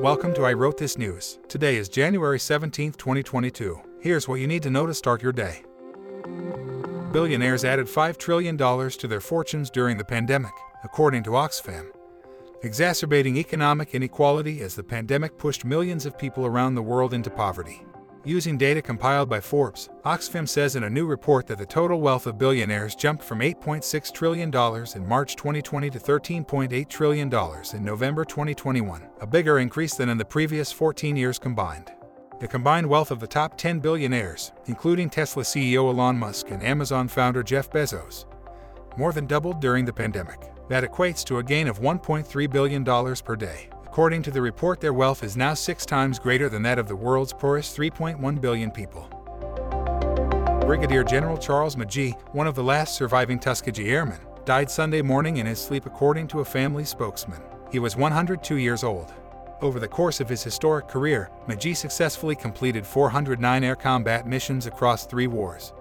Welcome to I Wrote This News. Today is January 17, 2022. Here's what you need to know to start your day. Billionaires added $5 trillion to their fortunes during the pandemic, according to Oxfam. Exacerbating economic inequality as the pandemic pushed millions of people around the world into poverty. Using data compiled by Forbes, Oxfam says in a new report that the total wealth of billionaires jumped from $8.6 trillion in March 2020 to $13.8 trillion in November 2021, a bigger increase than in the previous 14 years combined. The combined wealth of the top 10 billionaires, including Tesla CEO Elon Musk and Amazon founder Jeff Bezos, more than doubled during the pandemic. That equates to a gain of $1.3 billion per day. According to the report, their wealth is now six times greater than that of the world's poorest 3.1 billion people. Brigadier General Charles McGee, one of the last surviving Tuskegee Airmen, died Sunday morning in his sleep, according to a family spokesman. He was 102 years old. Over the course of his historic career, McGee successfully completed 409 air combat missions across three wars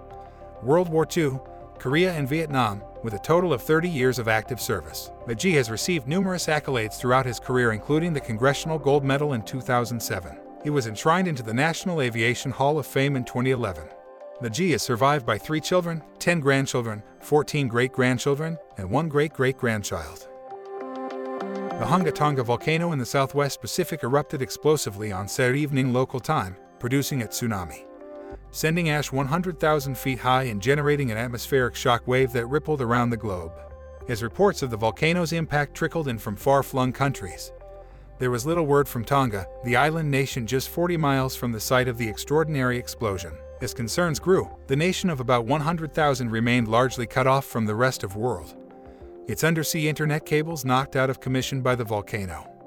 World War II, Korea, and Vietnam, with a total of 30 years of active service. McGee has received numerous accolades throughout his career, including the Congressional Gold Medal in 2007. He was enshrined into the National Aviation Hall of Fame in 2011. McGee is survived by three children, 10 grandchildren, 14 great grandchildren, and one great great grandchild. The Hunga Tonga volcano in the southwest Pacific erupted explosively on Saturday evening local time, producing a tsunami sending ash 100,000 feet high and generating an atmospheric shock wave that rippled around the globe. As reports of the volcano's impact trickled in from far flung countries, there was little word from Tonga, the island nation just 40 miles from the site of the extraordinary explosion. As concerns grew, the nation of about 100,000 remained largely cut off from the rest of the world. Its undersea internet cables knocked out of commission by the volcano.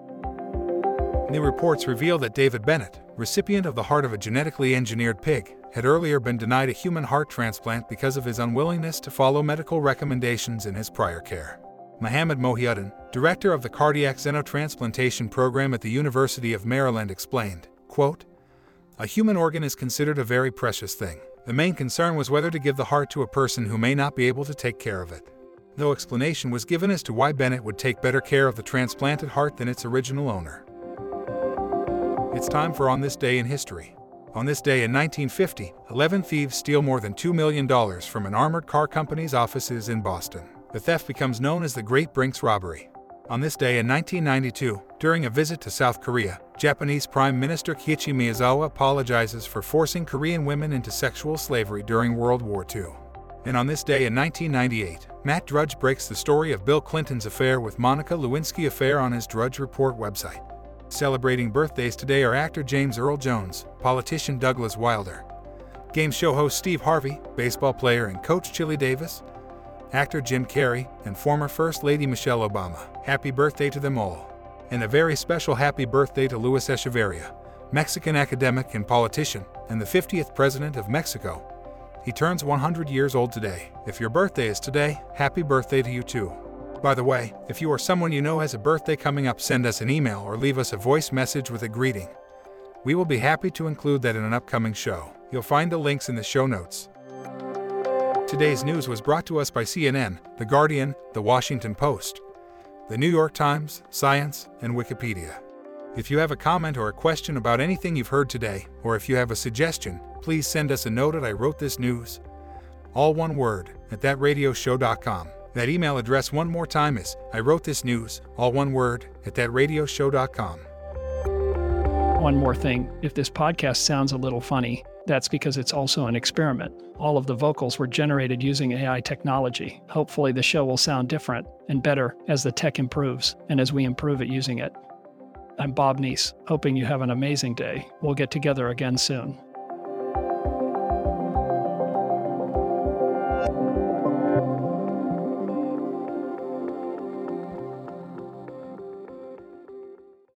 New reports reveal that David Bennett, recipient of the heart of a genetically engineered pig, had earlier been denied a human heart transplant because of his unwillingness to follow medical recommendations in his prior care. Mohammed Mohiuddin, director of the Cardiac Xenotransplantation Program at the University of Maryland, explained, quote, A human organ is considered a very precious thing. The main concern was whether to give the heart to a person who may not be able to take care of it. No explanation was given as to why Bennett would take better care of the transplanted heart than its original owner. It's time for On This Day in History. On this day in 1950, 11 thieves steal more than $2 million from an armored car company's offices in Boston. The theft becomes known as the Great Brinks Robbery. On this day in 1992, during a visit to South Korea, Japanese Prime Minister Kiichi Miyazawa apologizes for forcing Korean women into sexual slavery during World War II. And on this day in 1998, Matt Drudge breaks the story of Bill Clinton's affair with Monica Lewinsky affair on his Drudge Report website. Celebrating birthdays today are actor James Earl Jones, politician Douglas Wilder, game show host Steve Harvey, baseball player and coach Chili Davis, actor Jim Carrey, and former First Lady Michelle Obama. Happy birthday to them all. And a very special happy birthday to Luis Echeverria, Mexican academic and politician, and the 50th President of Mexico. He turns 100 years old today. If your birthday is today, happy birthday to you too. By the way, if you or someone you know has a birthday coming up, send us an email or leave us a voice message with a greeting. We will be happy to include that in an upcoming show. You'll find the links in the show notes. Today's news was brought to us by CNN, The Guardian, The Washington Post, The New York Times, Science, and Wikipedia. If you have a comment or a question about anything you've heard today, or if you have a suggestion, please send us a note at I wrote this news. All one word, at thatradioshow.com. That email address one more time is I wrote this news, all one word, at thatradioshow.com. One more thing if this podcast sounds a little funny, that's because it's also an experiment. All of the vocals were generated using AI technology. Hopefully, the show will sound different and better as the tech improves and as we improve at using it. I'm Bob Neese, hoping you have an amazing day. We'll get together again soon.